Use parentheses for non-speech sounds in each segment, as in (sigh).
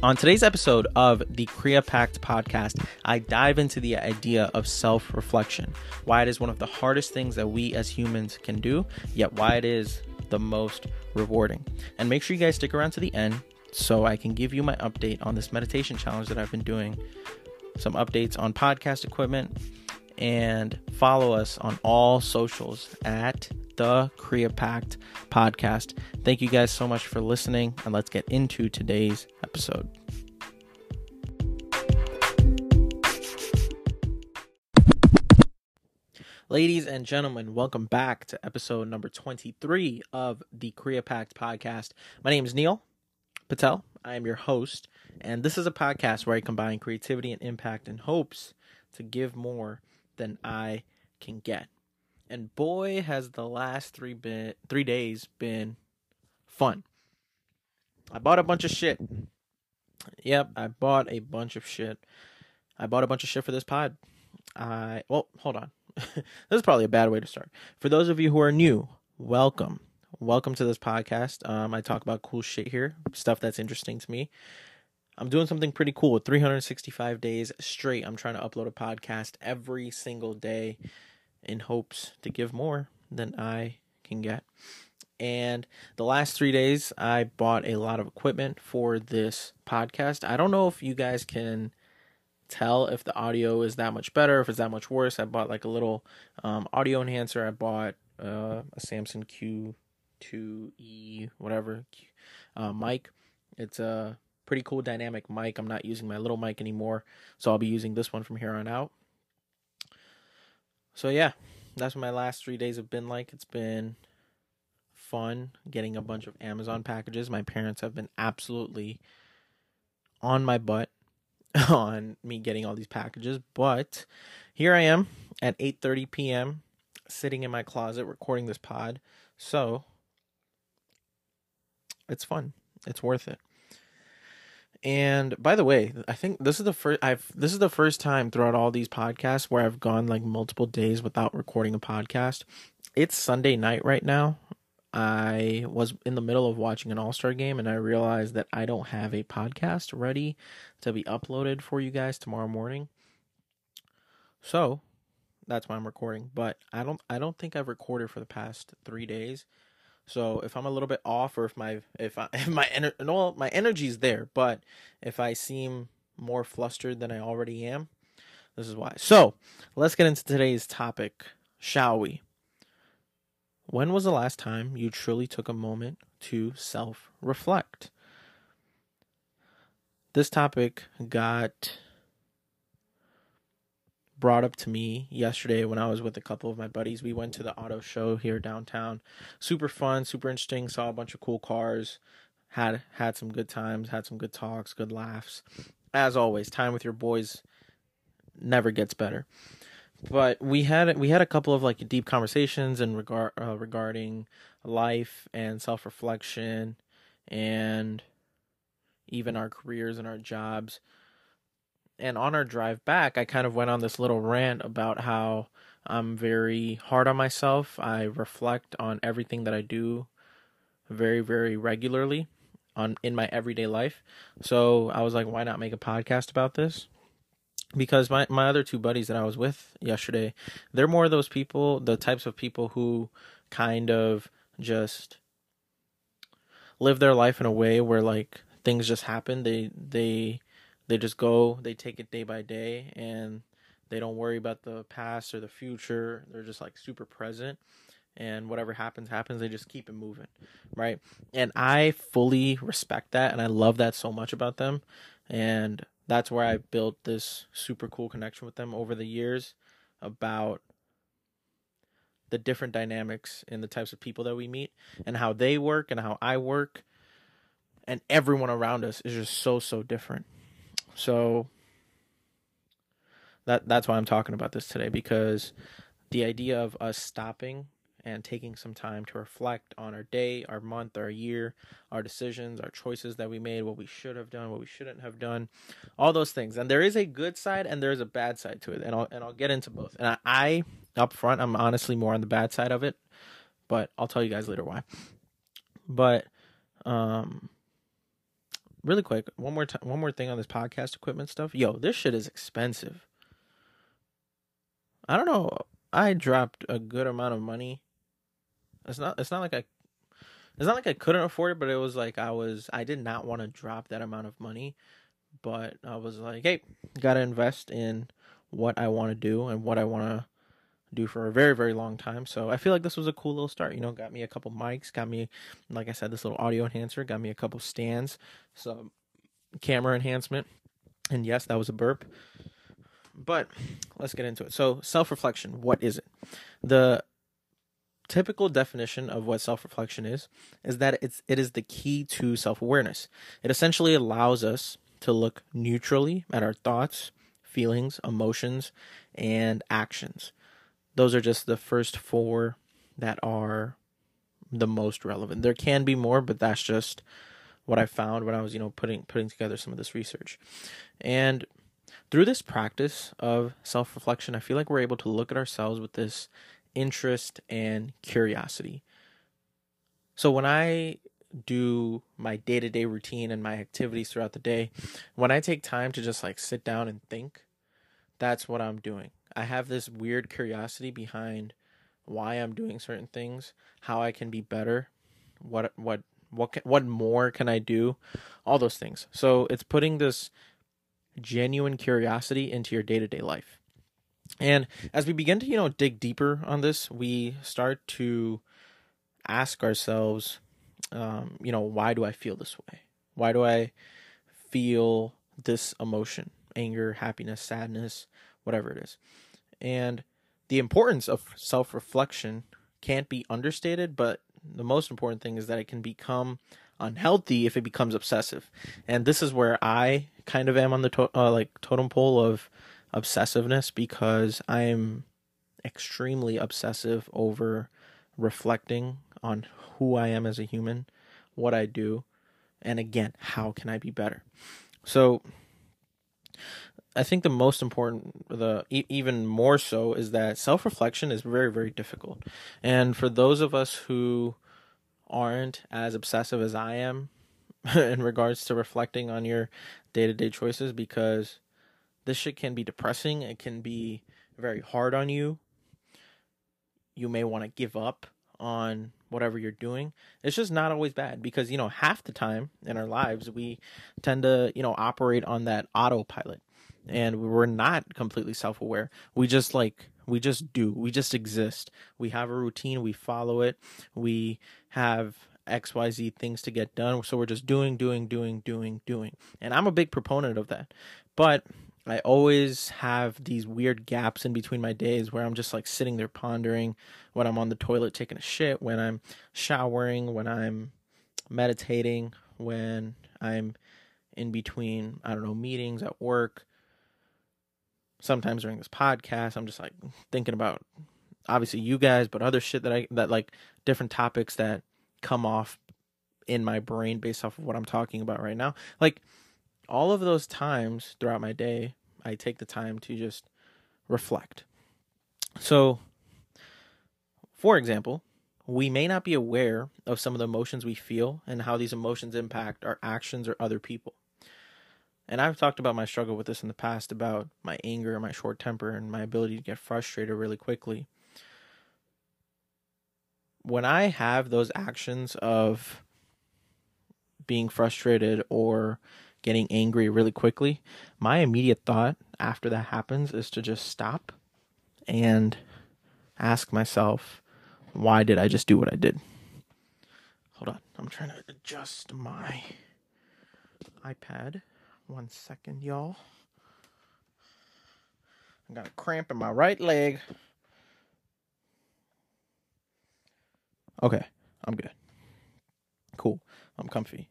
On today's episode of the CreaPact podcast, I dive into the idea of self reflection, why it is one of the hardest things that we as humans can do, yet why it is the most rewarding. And make sure you guys stick around to the end so I can give you my update on this meditation challenge that I've been doing, some updates on podcast equipment, and follow us on all socials at the CreaPact podcast. Thank you guys so much for listening, and let's get into today's episode. Ladies and gentlemen, welcome back to episode number 23 of the CreaPact podcast. My name is Neel Patel. I am your host, and this is a podcast where I combine creativity and impact in hopes to give more than I can get. And boy, has the last three been three days been fun. I bought a bunch of shit. Yep, I bought a bunch of shit. I bought a bunch of shit for this pod. I well, hold on. (laughs) this is probably a bad way to start. For those of you who are new, welcome. Welcome to this podcast. Um, I talk about cool shit here, stuff that's interesting to me. I'm doing something pretty cool. 365 days straight. I'm trying to upload a podcast every single day in hopes to give more than I can get. And the last three days, I bought a lot of equipment for this podcast. I don't know if you guys can tell if the audio is that much better, if it's that much worse. I bought like a little um, audio enhancer. I bought uh, a Samson Q2E, whatever, uh, mic. It's a pretty cool dynamic mic. I'm not using my little mic anymore, so I'll be using this one from here on out. So yeah, that's what my last three days have been like. It's been fun getting a bunch of Amazon packages. My parents have been absolutely on my butt (laughs) on me getting all these packages, but here I am at 8:30 p.m. sitting in my closet recording this pod. So it's fun. It's worth it. And by the way, I think this is the first I've this is the first time throughout all these podcasts where I've gone like multiple days without recording a podcast. It's Sunday night right now. I was in the middle of watching an All-Star game and I realized that I don't have a podcast ready to be uploaded for you guys tomorrow morning. So, that's why I'm recording, but I don't I don't think I've recorded for the past 3 days. So if I'm a little bit off, or if my if I (laughs) if my ener- no my energy's there, but if I seem more flustered than I already am, this is why. So let's get into today's topic, shall we? When was the last time you truly took a moment to self reflect? This topic got brought up to me yesterday when I was with a couple of my buddies. We went to the auto show here downtown. Super fun, super interesting. Saw a bunch of cool cars. Had had some good times, had some good talks, good laughs. As always, time with your boys never gets better. But we had we had a couple of like deep conversations in regard uh, regarding life and self reflection and even our careers and our jobs and on our drive back, I kind of went on this little rant about how I'm very hard on myself. I reflect on everything that I do very, very regularly on in my everyday life. So I was like, why not make a podcast about this? Because my, my other two buddies that I was with yesterday, they're more of those people, the types of people who kind of just live their life in a way where like things just happen. They they they just go, they take it day by day, and they don't worry about the past or the future. They're just like super present. And whatever happens, happens. They just keep it moving, right? And I fully respect that, and I love that so much about them. And that's where I built this super cool connection with them over the years about the different dynamics and the types of people that we meet and how they work and how I work and everyone around us is just so so different. So that that's why I'm talking about this today because the idea of us stopping and taking some time to reflect on our day, our month, our year, our decisions, our choices that we made, what we should have done, what we shouldn't have done, all those things. And there is a good side and there is a bad side to it, and I'll and I'll get into both. And I, I up front, I'm honestly more on the bad side of it, but I'll tell you guys later why. But um really quick, one more time, one more thing on this podcast equipment stuff. Yo, this shit is expensive. I don't know. I dropped a good amount of money. It's not. It's not like I. It's not like I couldn't afford it, but it was like I was. I did not want to drop that amount of money, but I was like, hey, gotta invest in what I want to do and what I want to do for a very very long time. So I feel like this was a cool little start. You know, got me a couple mics, got me, like I said, this little audio enhancer, got me a couple stands, some camera enhancement, and yes, that was a burp. But let's get into it. So self reflection, what is it? The typical definition of what self-reflection is is that it's it is the key to self-awareness. It essentially allows us to look neutrally at our thoughts, feelings, emotions, and actions those are just the first four that are the most relevant. There can be more, but that's just what I found when I was, you know, putting putting together some of this research. And through this practice of self-reflection, I feel like we're able to look at ourselves with this interest and curiosity. So when I do my day-to-day routine and my activities throughout the day, when I take time to just like sit down and think, that's what I'm doing. I have this weird curiosity behind why I'm doing certain things, how I can be better, what what what can, what more can I do, all those things. So it's putting this genuine curiosity into your day-to-day life. And as we begin to, you know, dig deeper on this, we start to ask ourselves, um, you know, why do I feel this way? Why do I feel this emotion? Anger, happiness, sadness, whatever it is. And the importance of self reflection can't be understated, but the most important thing is that it can become unhealthy if it becomes obsessive. And this is where I kind of am on the to- uh, like totem pole of obsessiveness because I'm extremely obsessive over reflecting on who I am as a human, what I do, and again, how can I be better? So I think the most important, the e- even more so, is that self reflection is very, very difficult. And for those of us who aren't as obsessive as I am (laughs) in regards to reflecting on your day to day choices, because this shit can be depressing, it can be very hard on you. You may want to give up on whatever you're doing. It's just not always bad because, you know, half the time in our lives, we tend to, you know, operate on that autopilot and we're not completely self-aware. We just like we just do. We just exist. We have a routine. We follow it. We have xyz things to get done. So we're just doing doing doing doing doing. And i'm a big proponent of that. But i always have these weird gaps in between my days where i'm just like sitting there pondering when i'm on the toilet taking a shit when i'm showering when i'm meditating when i'm in between i don't know meetings at work sometimes during this podcast i'm just like thinking about obviously you guys but other shit that i that like different topics that come off in my brain based off of what i'm talking about right now. Like all of those times throughout my day i take the time to just reflect. So for example we may not be aware of some of the emotions we feel and how these emotions impact our actions or other people and I've talked about my struggle with this in the past about my anger, my short temper, and my ability to get frustrated really quickly. When I have those actions of being frustrated or getting angry really quickly, my immediate thought after that happens is to just stop and ask myself, why did I just do what I did? Hold on, I'm trying to adjust my iPad. One second, y'all. I got a cramp in my right leg. Okay, I'm good. Cool. I'm comfy.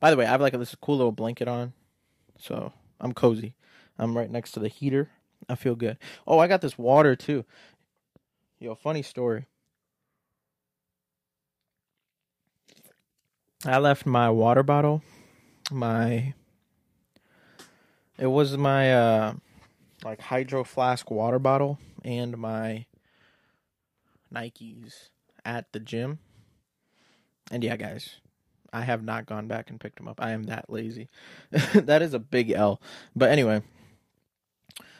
By the way, I have like this cool little blanket on, so I'm cozy. I'm right next to the heater. I feel good. Oh, I got this water too. Yo, funny story. I left my water bottle, my it was my uh like hydro flask water bottle and my Nikes at the gym. And yeah, guys, I have not gone back and picked them up. I am that lazy. (laughs) that is a big L. But anyway,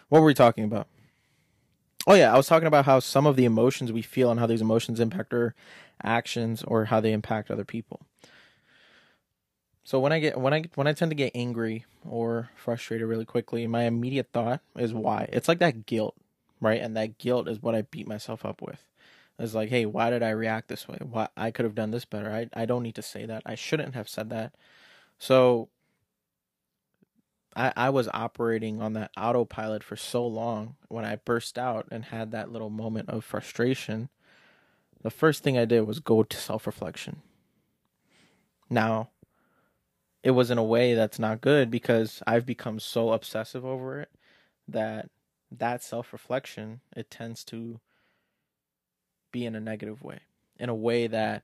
what were we talking about? Oh yeah, I was talking about how some of the emotions we feel and how these emotions impact our actions or how they impact other people. So when I get when I when I tend to get angry or frustrated really quickly, my immediate thought is why. It's like that guilt, right? And that guilt is what I beat myself up with. It's like, hey, why did I react this way? Why I could have done this better. I I don't need to say that. I shouldn't have said that. So I I was operating on that autopilot for so long when I burst out and had that little moment of frustration. The first thing I did was go to self-reflection. Now, it was in a way that's not good because I've become so obsessive over it that that self-reflection it tends to be in a negative way, in a way that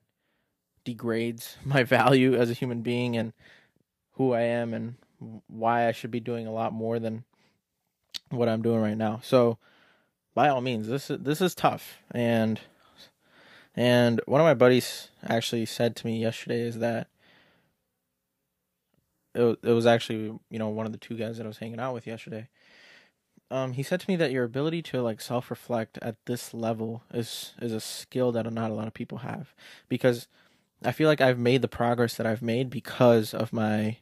degrades (laughs) my value as a human being and who I am and why I should be doing a lot more than what I'm doing right now. So, by all means, this is this is tough. And and one of my buddies actually said to me yesterday is that it, it was actually you know one of the two guys that I was hanging out with yesterday. Um, he said to me that your ability to like self reflect at this level is is a skill that not a lot of people have. Because I feel like I've made the progress that I've made because of my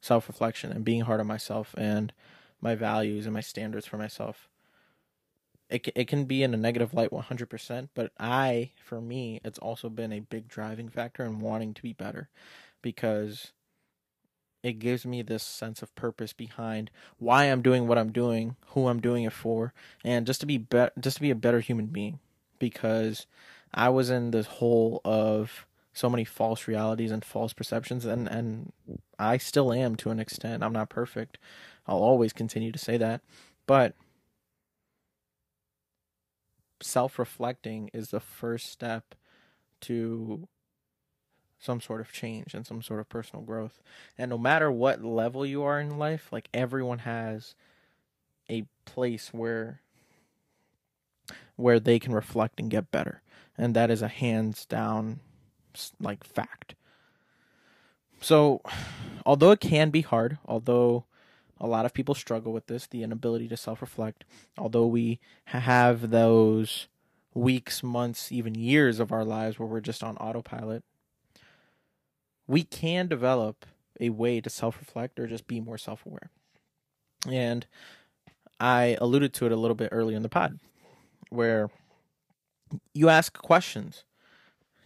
self reflection and being hard on myself and my values and my standards for myself. It it can be in a negative light 100%, but I for me it's also been a big driving factor in wanting to be better. Because it gives me this sense of purpose behind why I'm doing what I'm doing, who I'm doing it for, and just to be, be- just to be a better human being because I was in this hole of so many false realities and false perceptions and and I still am to an extent. I'm not perfect. I'll always continue to say that. But self-reflecting is the first step to some sort of change and some sort of personal growth. And no matter what level you are in life, like everyone has a place where where they can reflect and get better. And that is a hands down like fact. So, although it can be hard, although a lot of people struggle with this, the inability to self reflect, although we have those weeks, months, even years of our lives where we're just on autopilot, we can develop a way to self reflect or just be more self aware. And I alluded to it a little bit earlier in the pod where you ask questions.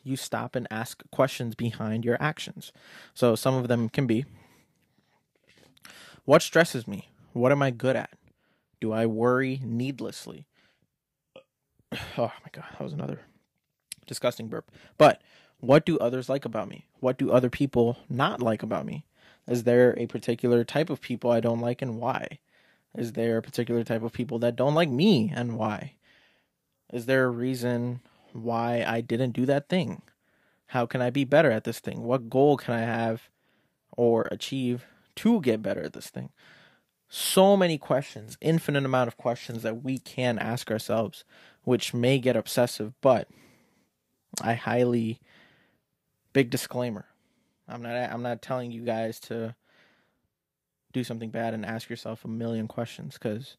You stop and ask questions behind your actions. So some of them can be What stresses me? What am I good at? Do I worry needlessly? Oh my God, that was another disgusting burp. But what do others like about me? What do other people not like about me? Is there a particular type of people I don't like and why? Is there a particular type of people that don't like me and why? Is there a reason why I didn't do that thing? How can I be better at this thing? What goal can I have or achieve to get better at this thing? So many questions, infinite amount of questions that we can ask ourselves, which may get obsessive, but I highly big disclaimer. I'm not I'm not telling you guys to do something bad and ask yourself a million questions cuz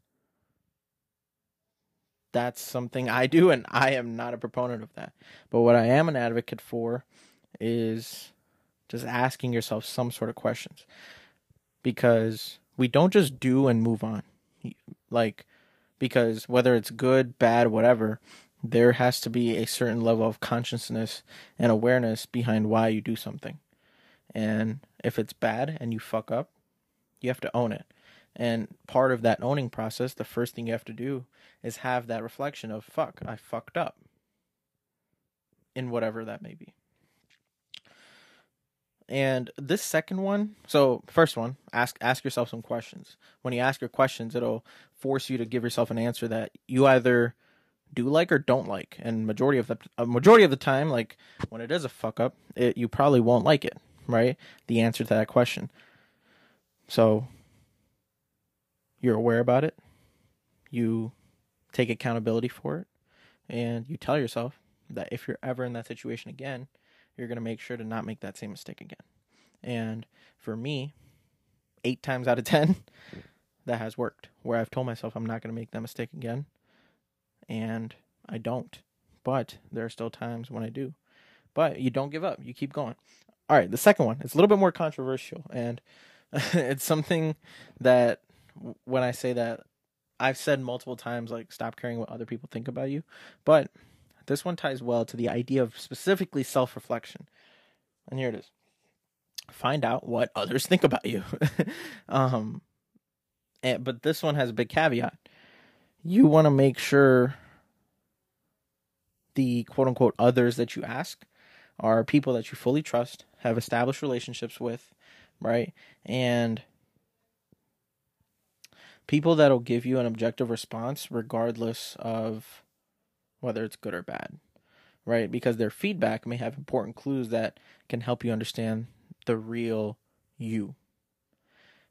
that's something I do and I am not a proponent of that. But what I am an advocate for is just asking yourself some sort of questions. Because we don't just do and move on. Like because whether it's good, bad, whatever, there has to be a certain level of consciousness and awareness behind why you do something. And if it's bad and you fuck up, you have to own it. And part of that owning process, the first thing you have to do is have that reflection of fuck, I fucked up. In whatever that may be. And this second one, so first one, ask ask yourself some questions. When you ask your questions, it'll force you to give yourself an answer that you either do like or don't like. And majority of the a majority of the time like when it is a fuck up it, you probably won't like it right? The answer to that question. So you're aware about it. You take accountability for it. And you tell yourself that if you're ever in that situation again you're going to make sure to not make that same mistake again. And for me, eight times out of 10, (laughs) that has worked where I've told myself I'm not going to make that mistake again. And I don't. But there are still times when I do. But you don't give up, you keep going. All right, the second one is a little bit more controversial. And (laughs) it's something that when I say that, I've said multiple times, like, stop caring what other people think about you. But this one ties well to the idea of specifically self reflection. And here it is find out what others think about you. (laughs) um, and, but this one has a big caveat. You want to make sure the quote unquote others that you ask are people that you fully trust, have established relationships with, right? And people that'll give you an objective response regardless of whether it's good or bad, right? Because their feedback may have important clues that can help you understand the real you.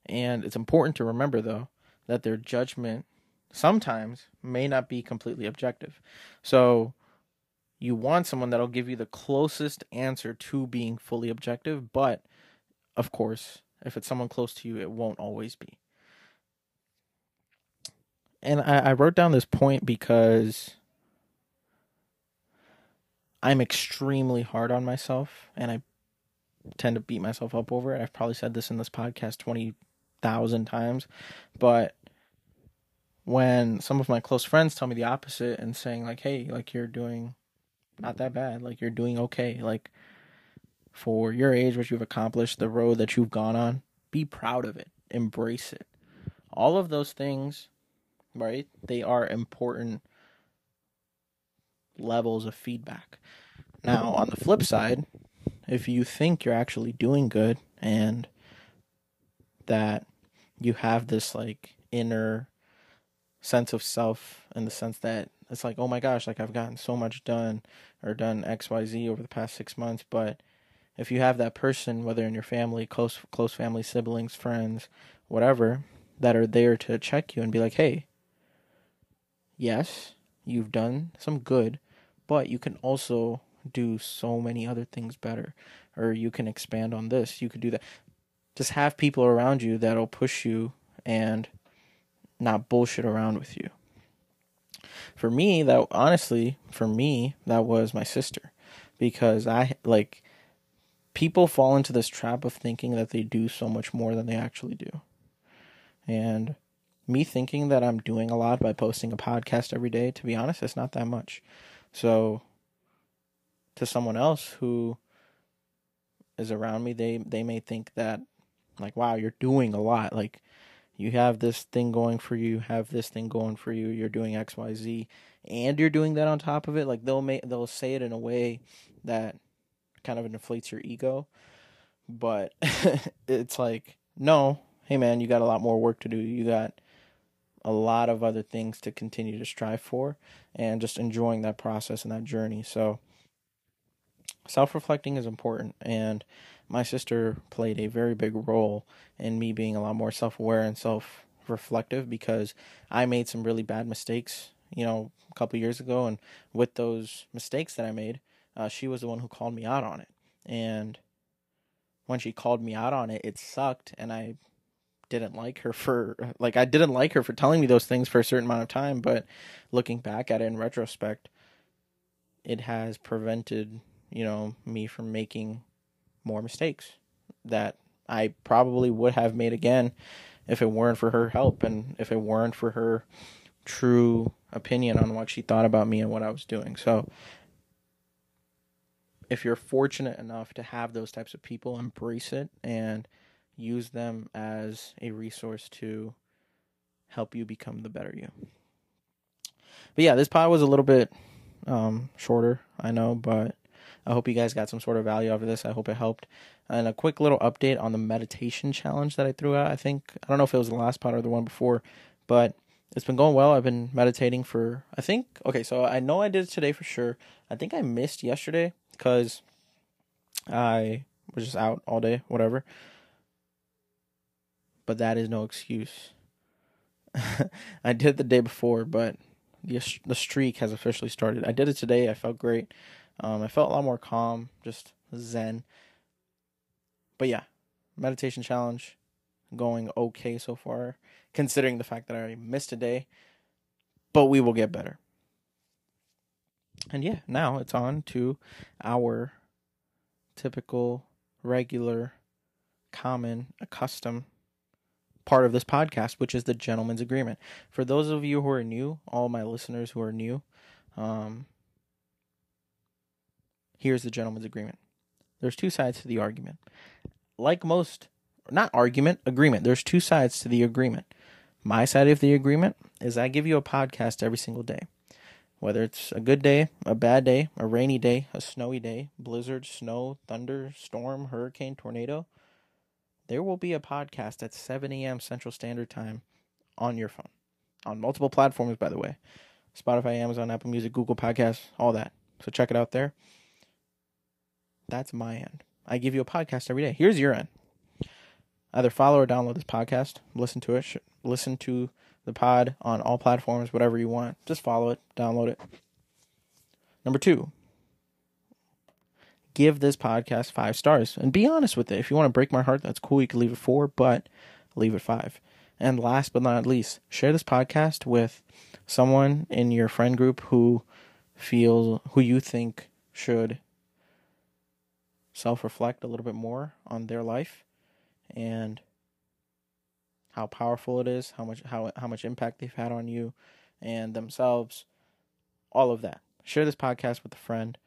And it's important to remember, though, that their judgment sometimes may not be completely objective. So you want someone that'll give you the closest answer to being fully objective, but of course, if it's someone close to you, it won't always be. And I, I wrote down this point because I'm extremely hard on myself and I tend to beat myself up over it. I've probably said this in this podcast 20,000 times, but when some of my close friends tell me the opposite and saying like, "Hey, like you're doing not that bad. Like you're doing okay. Like for your age, what you've accomplished, the road that you've gone on, be proud of it. Embrace it. All of those things, right? They are important levels of feedback. Now, on the flip side, if you think you're actually doing good and that you have this like inner sense of self in the sense that it's like, oh my gosh, like I've gotten so much done or done XYZ over the past six months. But if you have that person, whether in your family, close close family, siblings, friends, whatever, that are there to check you and be like, hey, yes, you've done some good, but you can also do so many other things better. Or you can expand on this. You could do that. Just have people around you that'll push you and not bullshit around with you. For me, that honestly, for me, that was my sister. Because I like people fall into this trap of thinking that they do so much more than they actually do. And me thinking that I'm doing a lot by posting a podcast every day, to be honest, it's not that much. So to someone else who is around me, they they may think that like wow, you're doing a lot. Like you have this thing going for you, have this thing going for you, you're doing XYZ and you're doing that on top of it. Like they'll make they'll say it in a way that kind of inflates your ego. But (laughs) it's like, no, hey man, you got a lot more work to do. You got a lot of other things to continue to strive for and just enjoying that process and that journey. So self reflecting is important, and my sister played a very big role in me being a lot more self aware and self reflective because I made some really bad mistakes, you know, a couple years ago, and with those mistakes that I made, uh, she was the one who called me out on it, and when she called me out on it, it sucked, and I didn't like her for like I didn't like her for telling me those things for a certain amount of time, but looking back at it in retrospect, it has prevented you know, me from making more mistakes that I probably would have made again if it weren't for her help and if it weren't for her true opinion on what she thought about me and what I was doing. So if you're fortunate enough to have those types of people, embrace it and use them as a resource to help you become the better you. But yeah, this pod was a little bit um, shorter, I know, but I hope you guys got some sort of value out of this. I hope it helped. And a quick little update on the meditation challenge that I threw out. I think I don't know if it was the last part or the one before, but it's been going well. I've been meditating for I think okay, so I know I did it today for sure. I think I missed yesterday because I was just out all day, whatever. But that is no excuse. (laughs) I did the day before, but the the streak has officially started. I did it today. I felt great. Um, I felt a lot more calm, just zen. But yeah, meditation challenge going okay so far, considering the fact that I missed a day. But we will get better. And yeah, now it's on to our typical, regular, common, accustomed part of this podcast, which is the gentleman's agreement. For those of you who are new, all my listeners who are new, um, here's the gentleman's agreement. There's two sides to the argument. Like most, not argument, agreement. There's two sides to the agreement. My side of the agreement is I give you a podcast every single day. Whether it's a good day, a bad day, a rainy day, a snowy day, blizzard, snow, thunder, storm, hurricane, tornado, there will be a podcast at 7 a.m. Central Standard Time on your phone. On multiple platforms, by the way Spotify, Amazon, Apple Music, Google Podcasts, all that. So check it out there. That's my end. I give you a podcast every day. Here's your end. Either follow or download this podcast, listen to it, listen to the pod on all platforms, whatever you want. Just follow it, download it. Number two, give this podcast five stars and be honest with it. If you want to break my heart, that's cool. You can leave it four, but leave it five. And last but not least, share this podcast with someone in your friend group who feels who you think should self reflect a little bit more on their life and how powerful it is, how much how how much impact they've had on you and themselves, all of that. Share this podcast with a friend,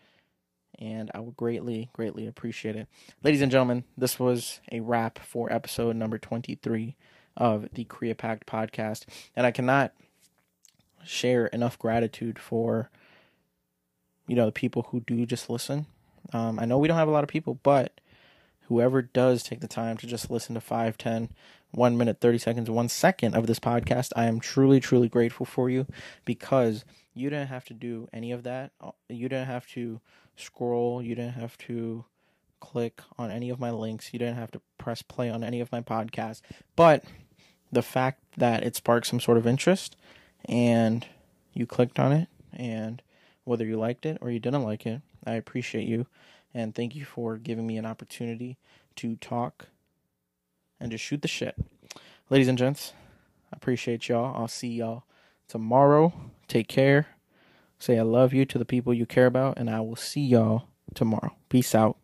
and I would greatly, greatly appreciate it. Ladies and gentlemen, this was a wrap for episode number 23 of the CreaPact podcast, and I cannot share enough gratitude for you know the people who do just listen. Um, I know we don't have a lot of people, but whoever does take the time to just listen to 5, 10, 1 minute, 30 seconds, 1 second of this podcast, I am truly, truly grateful for you because you didn't have to do any of that. Uh, you didn't have to scroll. You didn't have to click on any of my links. You didn't have to press play on any of my podcasts. But the fact that it sparked some sort of interest and you clicked on it and whether you liked it or you didn't like it, I appreciate you and thank you for giving me an opportunity to talk and just shoot the shit. Ladies and gents, I appreciate y'all. I'll see y'all tomorrow. Take care. Say I love you to the people you care about, and I will see y'all tomorrow. Peace out.